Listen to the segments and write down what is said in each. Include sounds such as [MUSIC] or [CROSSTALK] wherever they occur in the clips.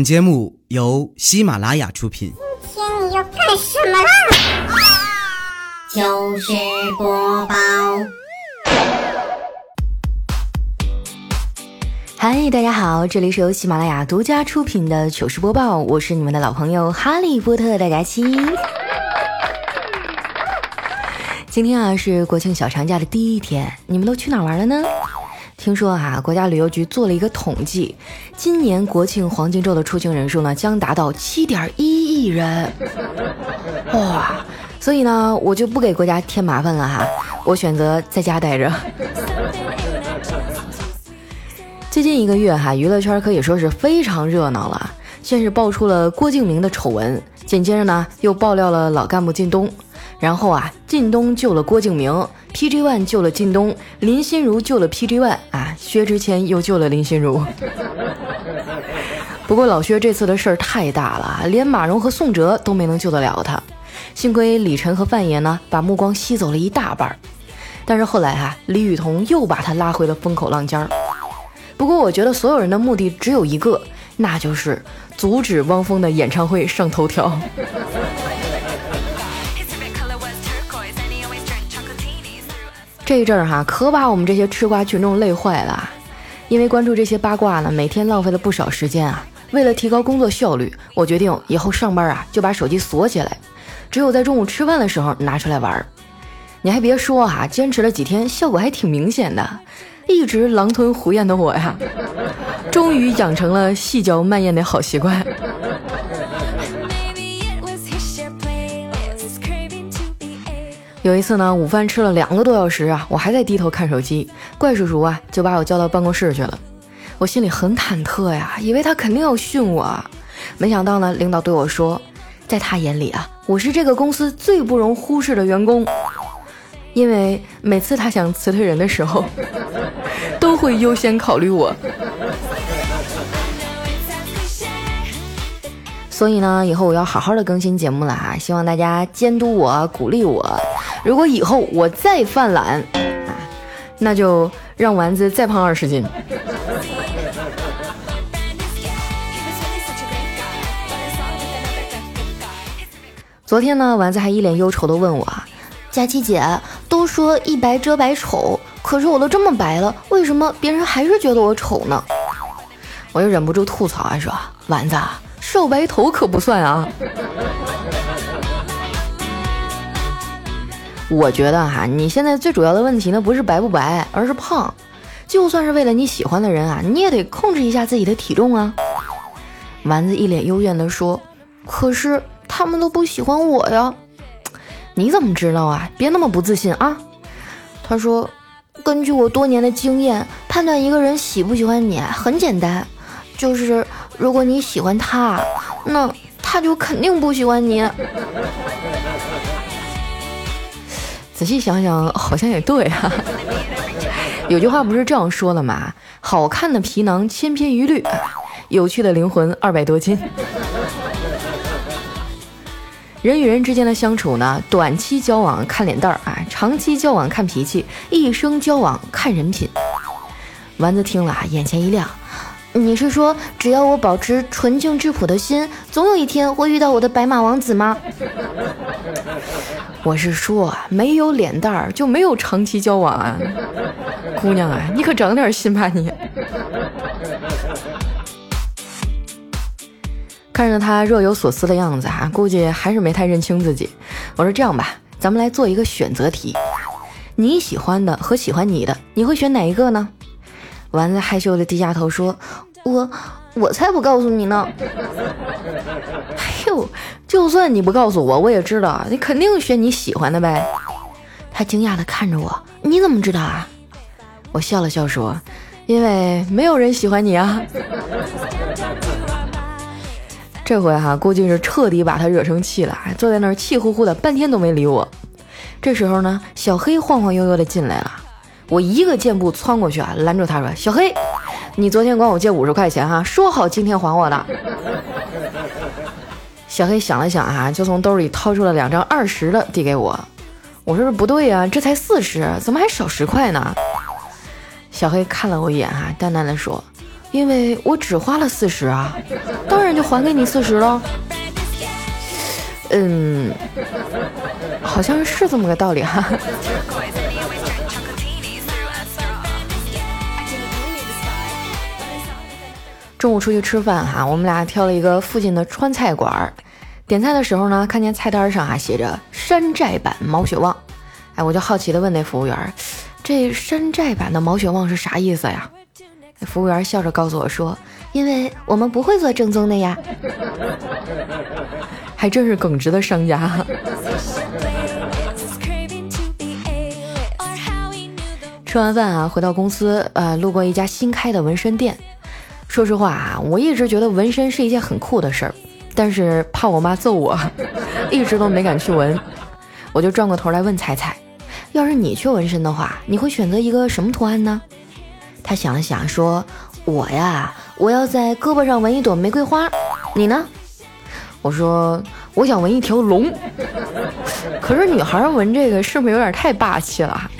本节目由喜马拉雅出品。今天你要干什么啦？糗事播报。嗨，大家好，这里是由喜马拉雅独家出品的糗事播报，我是你们的老朋友哈利波特大家期。今天啊是国庆小长假的第一天，你们都去哪玩了呢？听说啊，国家旅游局做了一个统计，今年国庆黄金周的出行人数呢将达到七点一亿人，[LAUGHS] 哇！所以呢，我就不给国家添麻烦了哈，我选择在家待着。最近一个月哈，娱乐圈可以说是非常热闹了。先是爆出了郭敬明的丑闻，紧接着呢又爆料了老干部靳东，然后啊靳东救了郭敬明，PG One 救了靳东，林心如救了 PG One 啊，薛之谦又救了林心如。[LAUGHS] 不过老薛这次的事儿太大了，连马蓉和宋哲都没能救得了他，幸亏李晨和范爷呢把目光吸走了一大半，但是后来哈李雨桐又把他拉回了风口浪尖儿。不过我觉得所有人的目的只有一个，那就是阻止汪峰的演唱会上头条。这一阵儿哈，可把我们这些吃瓜群众累坏了。因为关注这些八卦呢，每天浪费了不少时间啊。为了提高工作效率，我决定以后上班啊就把手机锁起来，只有在中午吃饭的时候拿出来玩。你还别说哈，坚持了几天，效果还挺明显的。一直狼吞虎咽的我呀，终于养成了细嚼慢咽的好习惯。有一次呢，午饭吃了两个多小时啊，我还在低头看手机，怪叔叔啊就把我叫到办公室去了。我心里很忐忑呀，以为他肯定要训我，没想到呢，领导对我说，在他眼里啊，我是这个公司最不容忽视的员工。因为每次他想辞退人的时候，[LAUGHS] 都会优先考虑我。所以呢，以后我要好好的更新节目了哈，希望大家监督我、鼓励我。如果以后我再犯懒啊，那就让丸子再胖二十斤。昨天呢，丸子还一脸忧愁的问我。佳琪姐都说一白遮百丑，可是我都这么白了，为什么别人还是觉得我丑呢？我又忍不住吐槽啊，说丸子少白头可不算啊。我觉得哈，你现在最主要的问题呢，不是白不白，而是胖。就算是为了你喜欢的人啊，你也得控制一下自己的体重啊。丸子一脸幽怨地说：“可是他们都不喜欢我呀。”你怎么知道啊？别那么不自信啊！他说：“根据我多年的经验，判断一个人喜不喜欢你很简单，就是如果你喜欢他，那他就肯定不喜欢你。”仔细想想，好像也对啊。[LAUGHS] 有句话不是这样说的吗？好看的皮囊千篇一律，有趣的灵魂二百多斤。人与人之间的相处呢，短期交往看脸蛋儿啊，长期交往看脾气，一生交往看人品。丸子听了啊，眼前一亮。你是说，只要我保持纯净质朴的心，总有一天会遇到我的白马王子吗？我是说，没有脸蛋儿就没有长期交往啊，姑娘啊，你可长点心吧你。看着他若有所思的样子啊，估计还是没太认清自己。我说这样吧，咱们来做一个选择题，你喜欢的和喜欢你的，你会选哪一个呢？丸子害羞的低下头说：“我我才不告诉你呢。”哎呦，就算你不告诉我，我也知道，你肯定选你喜欢的呗。他惊讶的看着我，你怎么知道啊？我笑了笑说：“因为没有人喜欢你啊。[LAUGHS] ”这回哈，估计是彻底把他惹生气了，坐在那儿气呼呼的，半天都没理我。这时候呢，小黑晃晃悠悠的进来了，我一个箭步窜过去啊，拦住他说：“小黑，你昨天管我借五十块钱哈，说好今天还我的。”小黑想了想啊，就从兜里掏出了两张二十的递给我。我说：“不对呀，这才四十，怎么还少十块呢？”小黑看了我一眼哈，淡淡的说：“因为我只花了四十啊，当然就还给你四十了。嗯，好像是这么个道理哈。中午出去吃饭哈，我们俩挑了一个附近的川菜馆儿。点菜的时候呢，看见菜单上啊写着山寨版毛血旺，哎，我就好奇的问那服务员，这山寨版的毛血旺是啥意思呀？那服务员笑着告诉我说，因为我们不会做正宗的呀。[LAUGHS] 还真是耿直的商家。吃完饭啊，回到公司，呃，路过一家新开的纹身店。说实话啊，我一直觉得纹身是一件很酷的事儿，但是怕我妈揍我，[LAUGHS] 一直都没敢去纹。我就转过头来问彩彩：“要是你去纹身的话，你会选择一个什么图案呢？”她想了想说：“我呀，我要在胳膊上纹一朵玫瑰花。你呢？”我说我想纹一条龙，[LAUGHS] 可是女孩纹这个是不是有点太霸气了？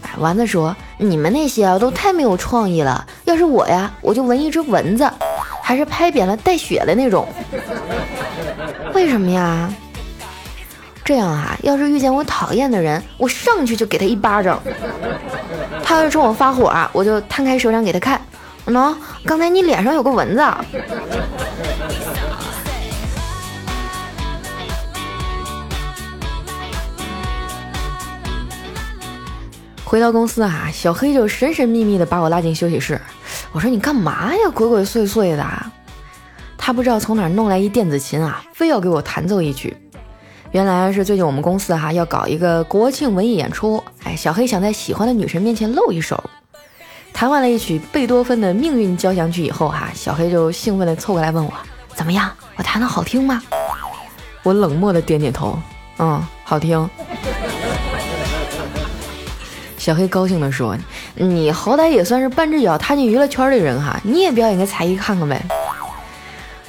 哎，丸子说你们那些啊都太没有创意了。要是我呀，我就纹一只蚊子，还是拍扁了带血的那种。为什么呀？这样啊，要是遇见我讨厌的人，我上去就给他一巴掌。他要是冲我发火啊，我就摊开手掌给他看，喏，刚才你脸上有个蚊子。回到公司啊，小黑就神神秘秘的把我拉进休息室。我说你干嘛呀，鬼鬼祟祟的。他不知道从哪儿弄来一电子琴啊，非要给我弹奏一曲。原来是最近我们公司哈要搞一个国庆文艺演出，哎，小黑想在喜欢的女神面前露一手。弹完了一曲贝多芬的命运交响曲以后哈，小黑就兴奋的凑过来问我怎么样，我弹的好听吗？我冷漠的点点头，嗯，好听。小黑高兴地说：“你好歹也算是半只脚踏进娱乐圈的人哈，你也表演个才艺看看呗。”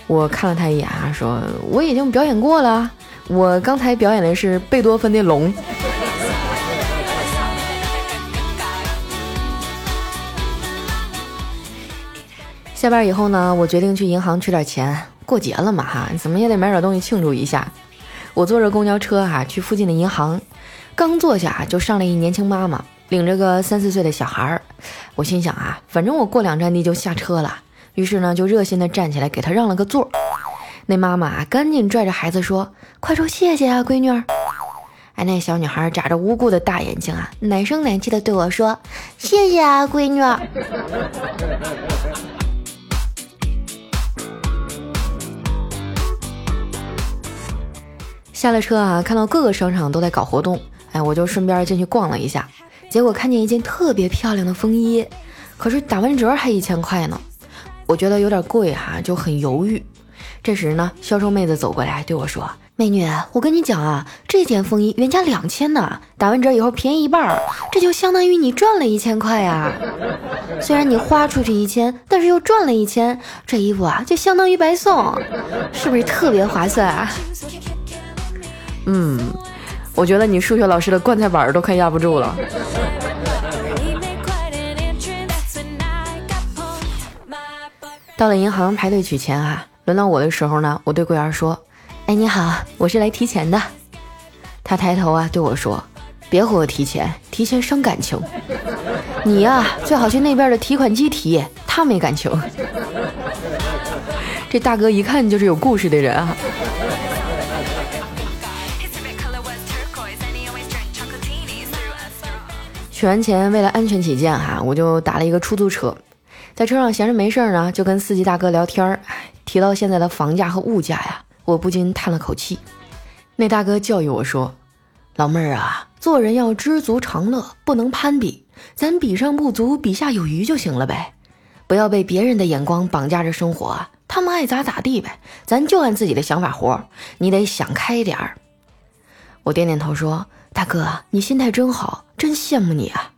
我看了他一眼啊，说：“我已经表演过了，我刚才表演的是贝多芬的龙。”下班以后呢，我决定去银行取点钱，过节了嘛哈，怎么也得买点东西庆祝一下。我坐着公交车哈，去附近的银行，刚坐下就上来一年轻妈妈。领着个三四岁的小孩儿，我心想啊，反正我过两站地就下车了，于是呢就热心的站起来给他让了个座。那妈妈啊，赶紧拽着孩子说：“快说谢谢啊，闺女儿。”哎，那小女孩眨着无辜的大眼睛啊，奶声奶气的对我说：“谢谢啊，闺女。”下了车啊，看到各个商场都在搞活动，哎，我就顺便进去逛了一下。结果看见一件特别漂亮的风衣，可是打完折还一千块呢，我觉得有点贵哈，就很犹豫。这时呢，销售妹子走过来对我说：“美女，我跟你讲啊，这件风衣原价两千呢，打完折以后便宜一半，这就相当于你赚了一千块呀。[LAUGHS] 虽然你花出去一千，但是又赚了一千，这衣服啊就相当于白送，是不是特别划算啊？”嗯。我觉得你数学老师的棺材板都快压不住了。到了银行排队取钱啊，轮到我的时候呢，我对柜员说：“哎，你好，我是来提钱的。”他抬头啊对我说：“别和我提钱，提钱伤感情。你呀，最好去那边的提款机提，他没感情。”这大哥一看就是有故事的人啊。取完钱，为了安全起见，哈，我就打了一个出租车，在车上闲着没事儿呢，就跟司机大哥聊天儿。提到现在的房价和物价呀，我不禁叹了口气。那大哥教育我说：“老妹儿啊，做人要知足常乐，不能攀比，咱比上不足，比下有余就行了呗。不要被别人的眼光绑架着生活，他们爱咋咋地呗，咱就按自己的想法活。你得想开点儿。”我点点头说。大哥，你心态真好，真羡慕你啊！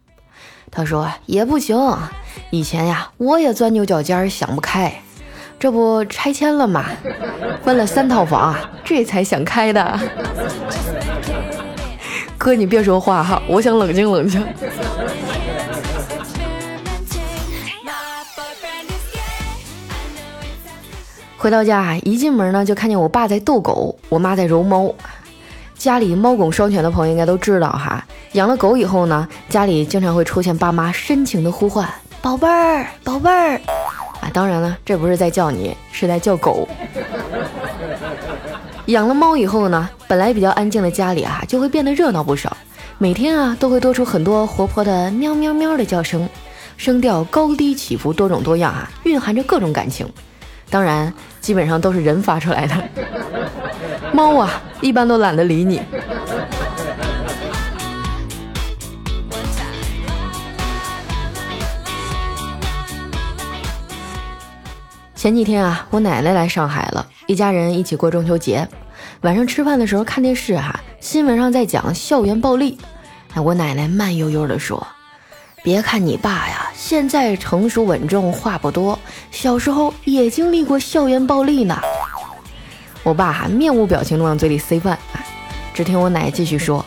他说也不行，以前呀我也钻牛角尖想不开，这不拆迁了吗？分了三套房，这才想开的。哥，你别说话哈，我想冷静冷静。回到家，一进门呢，就看见我爸在逗狗，我妈在揉猫。家里猫狗双全的朋友应该都知道哈，养了狗以后呢，家里经常会出现爸妈深情的呼唤：“宝贝儿，宝贝儿。”啊，当然了，这不是在叫你，是在叫狗。[LAUGHS] 养了猫以后呢，本来比较安静的家里啊，就会变得热闹不少。每天啊，都会多出很多活泼的喵喵喵的叫声，声调高低起伏，多种多样啊，蕴含着各种感情。当然，基本上都是人发出来的。猫啊，一般都懒得理你。前几天啊，我奶奶来上海了，一家人一起过中秋节。晚上吃饭的时候看电视哈，新闻上在讲校园暴力。哎，我奶奶慢悠悠地说。别看你爸呀，现在成熟稳重，话不多，小时候也经历过校园暴力呢。我爸哈面无表情地往嘴里塞饭，只听我奶继续说：“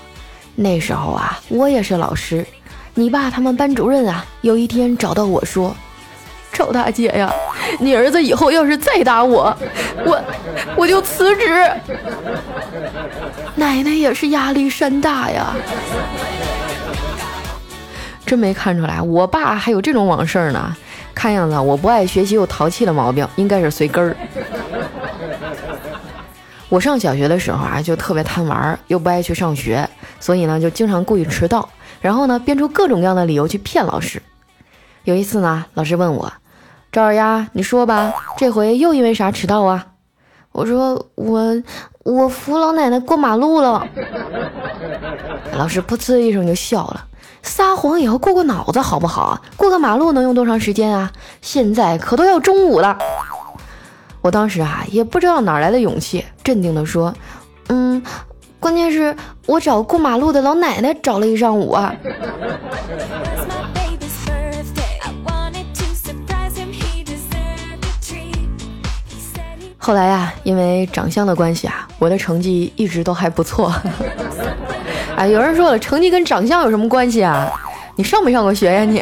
那时候啊，我也是老师，你爸他们班主任啊，有一天找到我说，赵大姐呀，你儿子以后要是再打我，我我就辞职。奶奶也是压力山大呀。”真没看出来，我爸还有这种往事呢。看样子我不爱学习又淘气的毛病，应该是随根儿。我上小学的时候啊，就特别贪玩，又不爱去上学，所以呢，就经常故意迟到，然后呢，编出各种各样的理由去骗老师。有一次呢，老师问我：“赵二丫，你说吧，这回又因为啥迟到啊？”我说：“我我扶老奶奶过马路了。”老师噗呲一声就笑了。撒谎也要过过脑子好不好？过个马路能用多长时间啊？现在可都要中午了。我当时啊也不知道哪来的勇气，镇定地说：“嗯，关键是我找过马路的老奶奶找了一上午啊。” [LAUGHS] 后来呀，因为长相的关系啊，我的成绩一直都还不错。[LAUGHS] 哎，有人说了，成绩跟长相有什么关系啊？你上没上过学呀你？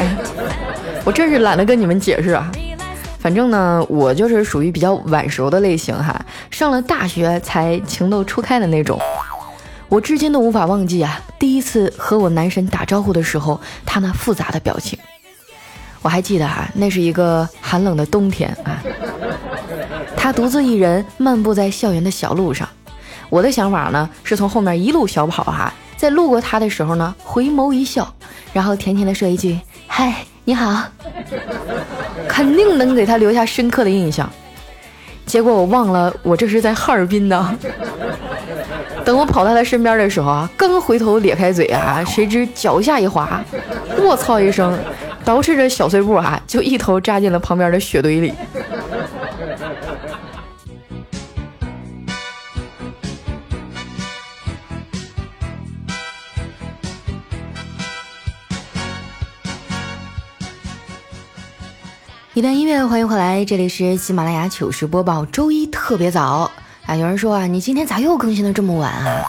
[LAUGHS] 我真是懒得跟你们解释啊。反正呢，我就是属于比较晚熟的类型哈，上了大学才情窦初开的那种。我至今都无法忘记啊，第一次和我男神打招呼的时候，他那复杂的表情。我还记得哈，那是一个寒冷的冬天啊，他独自一人漫步在校园的小路上。我的想法呢，是从后面一路小跑哈。在路过他的时候呢，回眸一笑，然后甜甜的说一句：“嗨，你好。”肯定能给他留下深刻的印象。结果我忘了，我这是在哈尔滨呢。[LAUGHS] 等我跑到他身边的时候啊，刚回头咧开嘴啊，谁知脚下一滑，我操一声，捯饬着小碎步啊，就一头扎进了旁边的雪堆里。一段音乐，欢迎回来，这里是喜马拉雅糗事播报，周一特别早啊！有人说啊，你今天咋又更新的这么晚啊？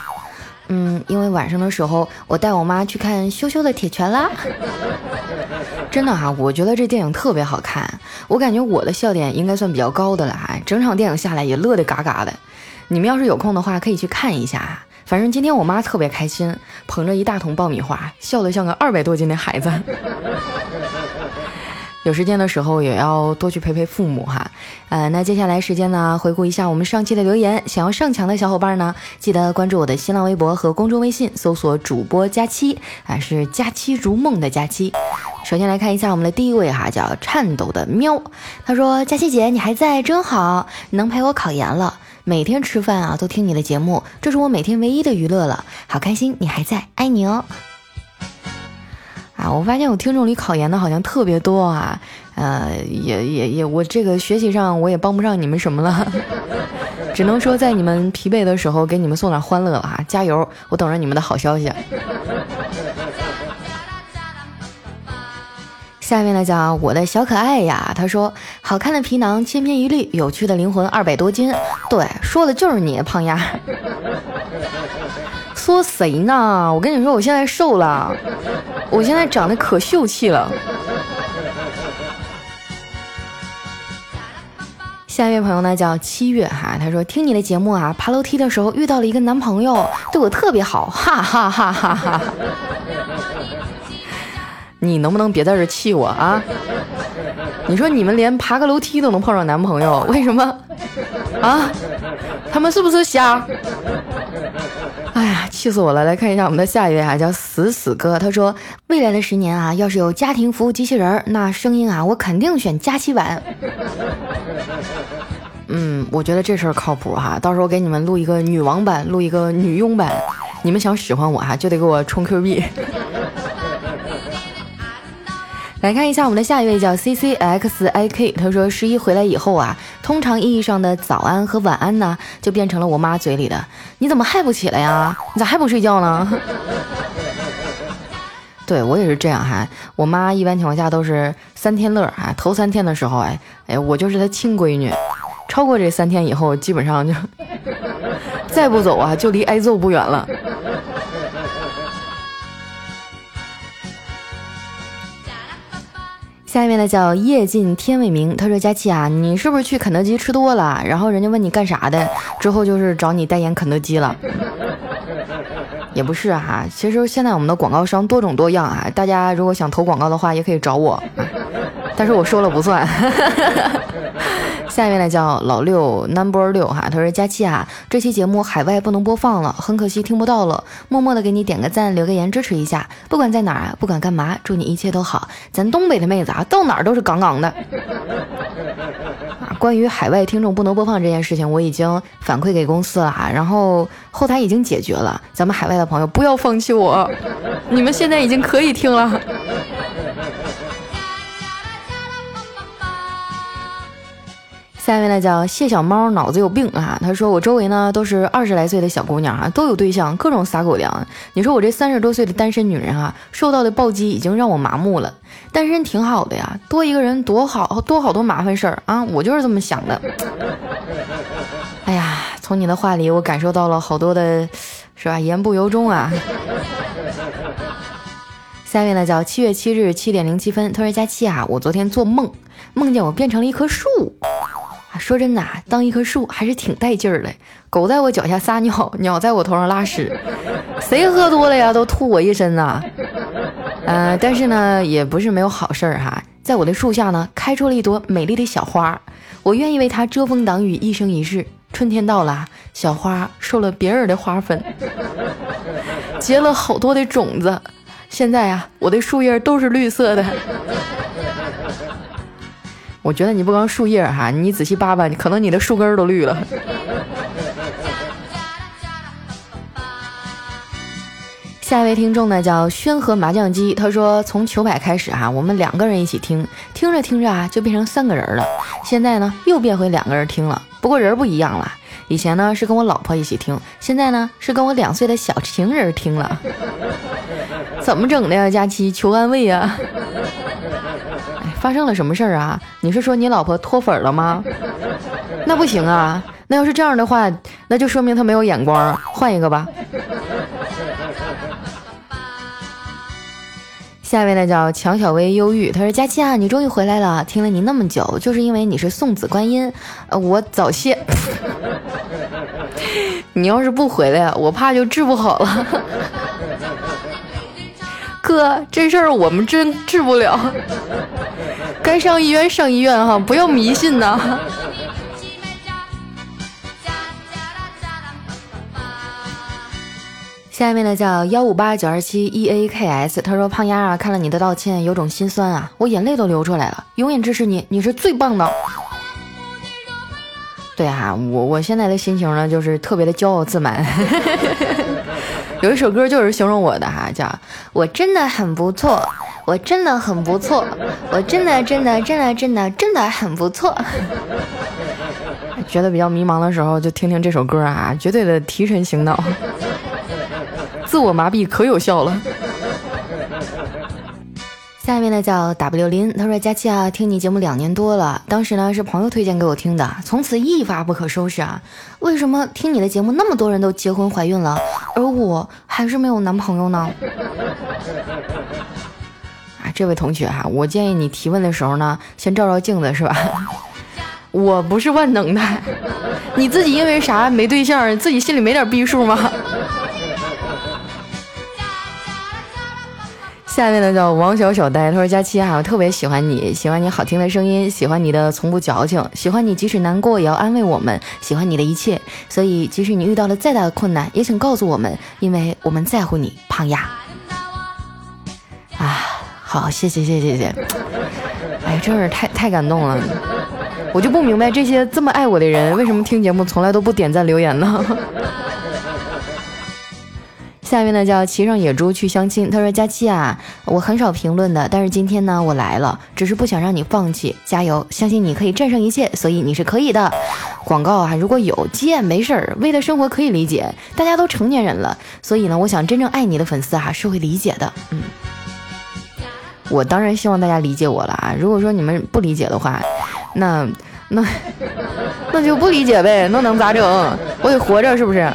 嗯，因为晚上的时候我带我妈去看羞羞的铁拳啦。真的哈，我觉得这电影特别好看，我感觉我的笑点应该算比较高的了哈，整场电影下来也乐得嘎嘎的。你们要是有空的话，可以去看一下啊。反正今天我妈特别开心，捧着一大桶爆米花，笑得像个二百多斤的孩子。有时间的时候也要多去陪陪父母哈，呃，那接下来时间呢，回顾一下我们上期的留言，想要上墙的小伙伴呢，记得关注我的新浪微博和公众微信，搜索主播佳期啊，是佳期如梦的佳期。首先来看一下我们的第一位哈，叫颤抖的喵，他说佳期姐你还在真好，能陪我考研了，每天吃饭啊都听你的节目，这是我每天唯一的娱乐了，好开心你还在，爱你哦。我发现我听众里考研的好像特别多啊，呃，也也也，我这个学习上我也帮不上你们什么了，[LAUGHS] 只能说在你们疲惫的时候给你们送点欢乐了哈，加油，我等着你们的好消息。下面呢讲我的小可爱呀，他说好看的皮囊千篇一律，有趣的灵魂二百多斤，对，说的就是你胖丫。说谁呢？我跟你说，我现在瘦了，我现在长得可秀气了。下一位朋友呢叫七月哈，他说听你的节目啊，爬楼梯的时候遇到了一个男朋友，对我特别好，哈哈哈哈哈。你能不能别在这气我啊？你说你们连爬个楼梯都能碰上男朋友，为什么？啊？他们是不是瞎？气死我了！来看一下我们的下一位啊，叫死死哥。他说，未来的十年啊，要是有家庭服务机器人，那声音啊，我肯定选佳期版。[LAUGHS] 嗯，我觉得这事儿靠谱哈，到时候给你们录一个女王版，录一个女佣版。你们想使唤我哈，就得给我充 Q 币。来看一下我们的下一位叫 C C X I K，他说十一回来以后啊，通常意义上的早安和晚安呢，就变成了我妈嘴里的你怎么还不起来呀？你咋还不睡觉呢？[LAUGHS] 对我也是这样哈，我妈一般情况下都是三天乐啊，头三天的时候哎哎，我就是她亲闺女，超过这三天以后，基本上就 [LAUGHS] 再不走啊，就离挨揍不远了。下面的叫夜尽天未明，他说佳琪啊，你是不是去肯德基吃多了？然后人家问你干啥的，之后就是找你代言肯德基了。也不是哈，其实现在我们的广告商多种多样啊，大家如果想投广告的话，也可以找我，但是我说了不算。[LAUGHS] 下一位呢叫老六 number 六哈，他说佳期啊，这期节目海外不能播放了，很可惜听不到了，默默的给你点个赞，留个言支持一下，不管在哪儿啊，不管干嘛，祝你一切都好。咱东北的妹子啊，到哪儿都是杠杠的。关于海外听众不能播放这件事情，我已经反馈给公司了哈，然后后台已经解决了，咱们海外的朋友不要放弃我，你们现在已经可以听了。下面呢叫谢小猫，脑子有病啊！他说我周围呢都是二十来岁的小姑娘啊，都有对象，各种撒狗粮。你说我这三十多岁的单身女人啊，受到的暴击已经让我麻木了。单身挺好的呀，多一个人多好多好多麻烦事儿啊！我就是这么想的。哎呀，从你的话里我感受到了好多的，是吧？言不由衷啊。下面呢叫七月七日七点零七分，他说佳期啊，我昨天做梦，梦见我变成了一棵树。说真的，当一棵树还是挺带劲儿的。狗在我脚下撒尿，鸟在我头上拉屎，谁喝多了呀都吐我一身呐。呃，但是呢，也不是没有好事儿哈。在我的树下呢，开出了一朵美丽的小花，我愿意为它遮风挡雨一生一世。春天到了，小花受了别人的花粉，结了好多的种子。现在啊，我的树叶都是绿色的。我觉得你不光树叶哈，你仔细扒扒，你可能你的树根都绿了。下一位听众呢叫宣和麻将机，他说从糗百开始哈，我们两个人一起听，听着听着啊就变成三个人了。现在呢又变回两个人听了，不过人不一样了。以前呢是跟我老婆一起听，现在呢是跟我两岁的小情人听了。怎么整的呀，佳期求安慰呀！发生了什么事儿啊？你是说你老婆脱粉了吗？[LAUGHS] 那不行啊！那要是这样的话，那就说明她没有眼光，换一个吧。[LAUGHS] 下一位呢叫强小薇忧郁，他说：“佳期啊，你终于回来了，听了你那么久，就是因为你是送子观音，呃，我早谢。[LAUGHS] 你要是不回来，我怕就治不好了。哥，这事儿我们真治不了。”该上医院上医院哈，不要迷信呐。下面呢叫幺五八九二七 e a k s，他说胖丫啊，看了你的道歉，有种心酸啊，我眼泪都流出来了。永远支持你，你是最棒的。对啊，我我现在的心情呢，就是特别的骄傲自满。有一首歌就是形容我的哈，叫我真的很不错。我真的很不错，我真的真的真的真的真的很不错。[LAUGHS] 觉得比较迷茫的时候，就听听这首歌啊，绝对的提神醒脑，自我麻痹可有效了。下面呢叫 W 林，他说佳期啊，听你节目两年多了，当时呢是朋友推荐给我听的，从此一发不可收拾啊。为什么听你的节目那么多人都结婚怀孕了，而我还是没有男朋友呢？啊这位同学哈，我建议你提问的时候呢，先照照镜子，是吧？我不是万能的，你自己因为啥没对象，自己心里没点逼数吗？下面呢叫王小小呆，他说：“佳期啊，我特别喜欢你，喜欢你好听的声音，喜欢你的从不矫情，喜欢你即使难过也要安慰我们，喜欢你的一切。所以即使你遇到了再大的困难，也请告诉我们，因为我们在乎你，胖丫。”啊，好，谢谢谢谢谢谢，哎，真是太太感动了，我就不明白这些这么爱我的人，为什么听节目从来都不点赞留言呢？下面呢叫骑上野猪去相亲。他说：“佳期啊，我很少评论的，但是今天呢我来了，只是不想让你放弃，加油，相信你可以战胜一切，所以你是可以的。广告啊，如果有接没事儿，为了生活可以理解，大家都成年人了，所以呢，我想真正爱你的粉丝啊是会理解的。嗯，我当然希望大家理解我了啊。如果说你们不理解的话，那 [LAUGHS] 那那就不理解呗，那能咋整？我得活着，是不是？”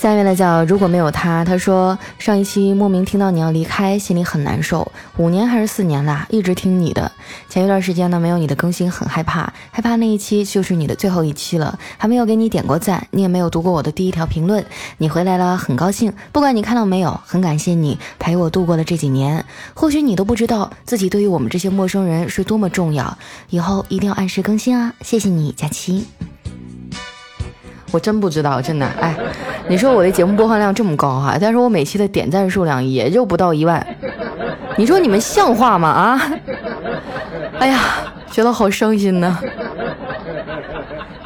下面的叫如果没有他，他说上一期莫名听到你要离开，心里很难受。五年还是四年啦，一直听你的。前一段时间呢，没有你的更新，很害怕，害怕那一期就是你的最后一期了，还没有给你点过赞，你也没有读过我的第一条评论。你回来了，很高兴。不管你看到没有，很感谢你陪我度过了这几年。或许你都不知道自己对于我们这些陌生人是多么重要。以后一定要按时更新啊！谢谢你，佳期。我真不知道，真的，哎，你说我的节目播放量这么高哈，但是我每期的点赞数量也就不到一万，你说你们像话吗？啊，哎呀，觉得好伤心呢。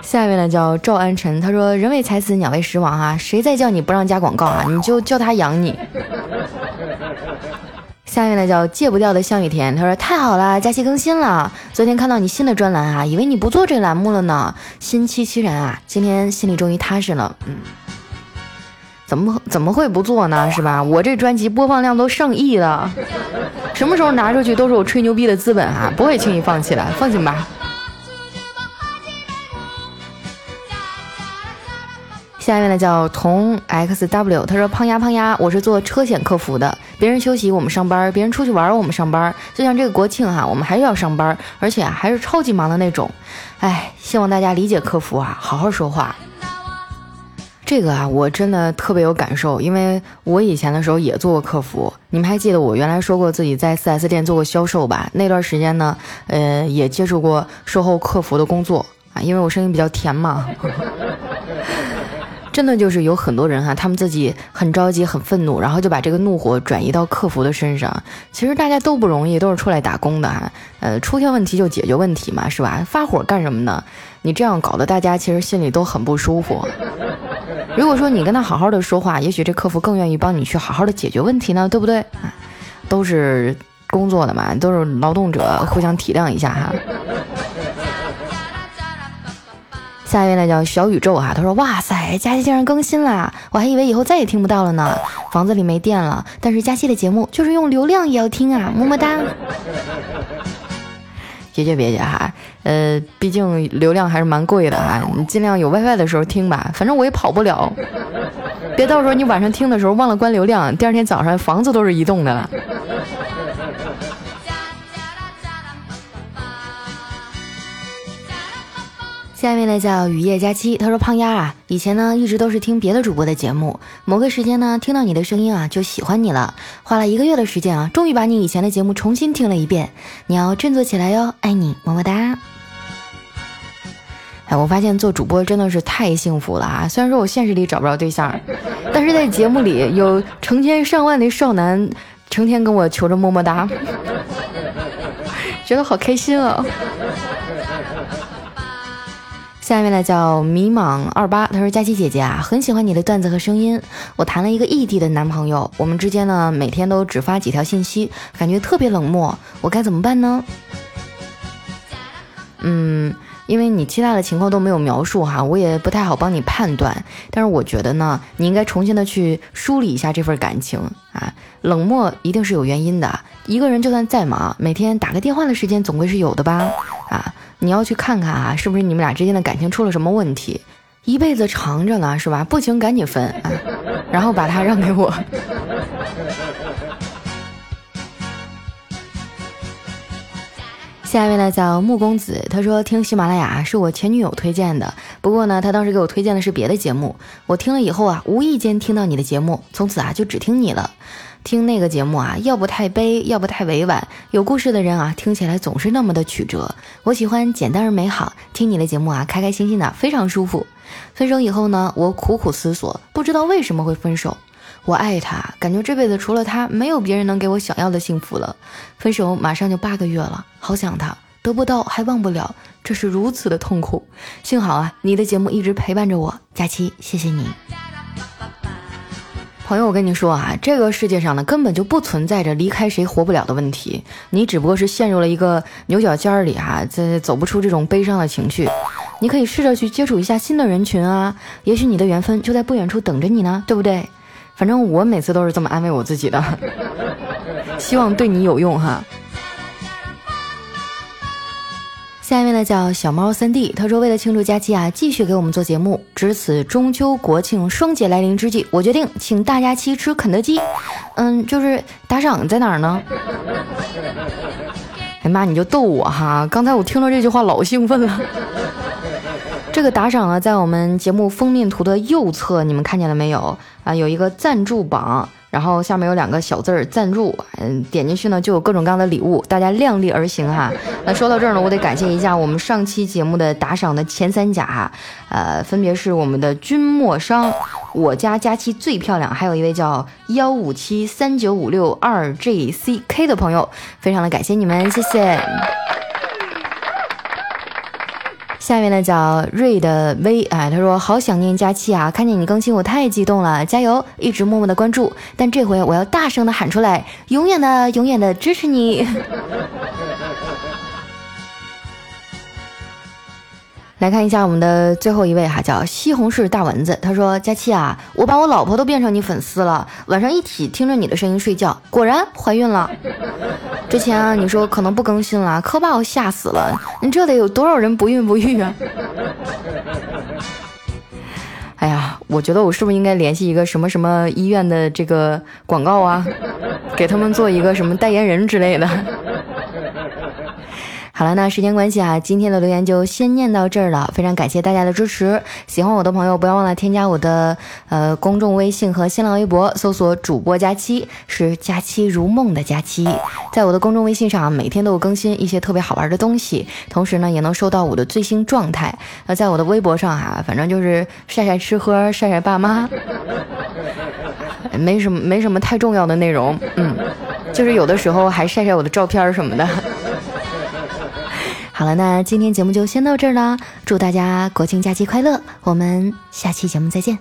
下面呢叫赵安晨，他说人为财死，鸟为食亡啊，谁再叫你不让加广告啊，你就叫他养你。下面呢叫戒不掉的向雨田，他说太好了，假期更新了。昨天看到你新的专栏啊，以为你不做这栏目了呢。心戚戚然啊，今天心里终于踏实了。嗯，怎么怎么会不做呢？是吧？我这专辑播放量都上亿了，什么时候拿出去都是我吹牛逼的资本啊，不会轻易放弃的，放心吧。下面呢叫童 xw，他说胖丫胖丫，我是做车险客服的，别人休息我们上班，别人出去玩我们上班，就像这个国庆哈，我们还是要上班，而且还是超级忙的那种，哎，希望大家理解客服啊，好好说话。这个啊，我真的特别有感受，因为我以前的时候也做过客服，你们还记得我原来说过自己在 4S 店做过销售吧？那段时间呢，呃，也接触过售后客服的工作啊，因为我声音比较甜嘛。真的就是有很多人哈，他们自己很着急、很愤怒，然后就把这个怒火转移到客服的身上。其实大家都不容易，都是出来打工的哈。呃，出现问题就解决问题嘛，是吧？发火干什么呢？你这样搞得大家其实心里都很不舒服。如果说你跟他好好的说话，也许这客服更愿意帮你去好好的解决问题呢，对不对？都是工作的嘛，都是劳动者，互相体谅一下哈。下一位呢叫小宇宙哈，他说：“哇塞，佳期竟然更新了，我还以为以后再也听不到了呢。房子里没电了，但是佳期的节目就是用流量也要听啊，么么哒。[LAUGHS] 别介别介哈，呃，毕竟流量还是蛮贵的哈，你尽量有 WiFi 的时候听吧，反正我也跑不了。别到时候你晚上听的时候忘了关流量，第二天早上房子都是移动的了。”下面呢叫雨夜佳期，他说胖丫啊，以前呢一直都是听别的主播的节目，某个时间呢听到你的声音啊就喜欢你了，花了一个月的时间啊，终于把你以前的节目重新听了一遍，你要振作起来哟，爱你么么哒。哎，我发现做主播真的是太幸福了啊！虽然说我现实里找不着对象，但是在节目里有成千上万的少男成天跟我求着么么哒，[LAUGHS] 觉得好开心啊。下面呢叫迷茫二八，他说佳琪姐姐啊，很喜欢你的段子和声音。我谈了一个异地的男朋友，我们之间呢每天都只发几条信息，感觉特别冷漠，我该怎么办呢？嗯，因为你其他的情况都没有描述哈，我也不太好帮你判断。但是我觉得呢，你应该重新的去梳理一下这份感情啊，冷漠一定是有原因的。一个人就算再忙，每天打个电话的时间总归是有的吧？啊。你要去看看啊，是不是你们俩之间的感情出了什么问题？一辈子长着呢，是吧？不行赶紧分啊，然后把他让给我。下一位呢叫木公子，他说听喜马拉雅是我前女友推荐的，不过呢他当时给我推荐的是别的节目，我听了以后啊，无意间听到你的节目，从此啊就只听你了。听那个节目啊，要不太悲，要不太委婉，有故事的人啊，听起来总是那么的曲折。我喜欢简单而美好，听你的节目啊，开开心心的，非常舒服。分手以后呢，我苦苦思索，不知道为什么会分手。我爱他，感觉这辈子除了他，没有别人能给我想要的幸福了。分手马上就八个月了，好想他，得不到还忘不了，这是如此的痛苦。幸好啊，你的节目一直陪伴着我，佳期，谢谢你。朋友，我跟你说啊，这个世界上呢，根本就不存在着离开谁活不了的问题，你只不过是陷入了一个牛角尖里啊，这走不出这种悲伤的情绪。你可以试着去接触一下新的人群啊，也许你的缘分就在不远处等着你呢，对不对？反正我每次都是这么安慰我自己的，[LAUGHS] 希望对你有用哈。下一位呢叫小猫三弟，他说为了庆祝假期啊，继续给我们做节目。值此中秋国庆双节来临之际，我决定请大家期吃肯德基。嗯，就是打赏在哪儿呢？[LAUGHS] 哎妈，你就逗我哈！刚才我听到这句话老兴奋了。这个打赏啊，在我们节目封面图的右侧，你们看见了没有啊？有一个赞助榜。然后下面有两个小字儿赞助，嗯，点进去呢就有各种各样的礼物，大家量力而行哈。那说到这儿呢，我得感谢一下我们上期节目的打赏的前三甲，呃，分别是我们的君莫商、我家佳期最漂亮，还有一位叫幺五七三九五六二 J C K 的朋友，非常的感谢你们，谢谢。下面呢叫瑞的微，哎，他说好想念佳期啊，看见你更新我太激动了，加油，一直默默的关注，但这回我要大声的喊出来，永远的永远的支持你。来看一下我们的最后一位哈，叫西红柿大蚊子。他说：“佳期啊，我把我老婆都变成你粉丝了，晚上一起听着你的声音睡觉，果然怀孕了。[LAUGHS] 之前啊，你说可能不更新了，可把我吓死了。你这得有多少人不孕不育啊？[LAUGHS] 哎呀，我觉得我是不是应该联系一个什么什么医院的这个广告啊，给他们做一个什么代言人之类的？”好了，那时间关系啊，今天的留言就先念到这儿了。非常感谢大家的支持，喜欢我的朋友不要忘了添加我的呃公众微信和新浪微博，搜索主播佳期，是佳期如梦的佳期。在我的公众微信上，每天都有更新一些特别好玩的东西，同时呢，也能收到我的最新状态。那在我的微博上哈，反正就是晒晒吃喝，晒晒爸妈，[LAUGHS] 没什么没什么太重要的内容，嗯，就是有的时候还晒晒我的照片什么的。好了，那今天节目就先到这儿了。祝大家国庆假期快乐，我们下期节目再见。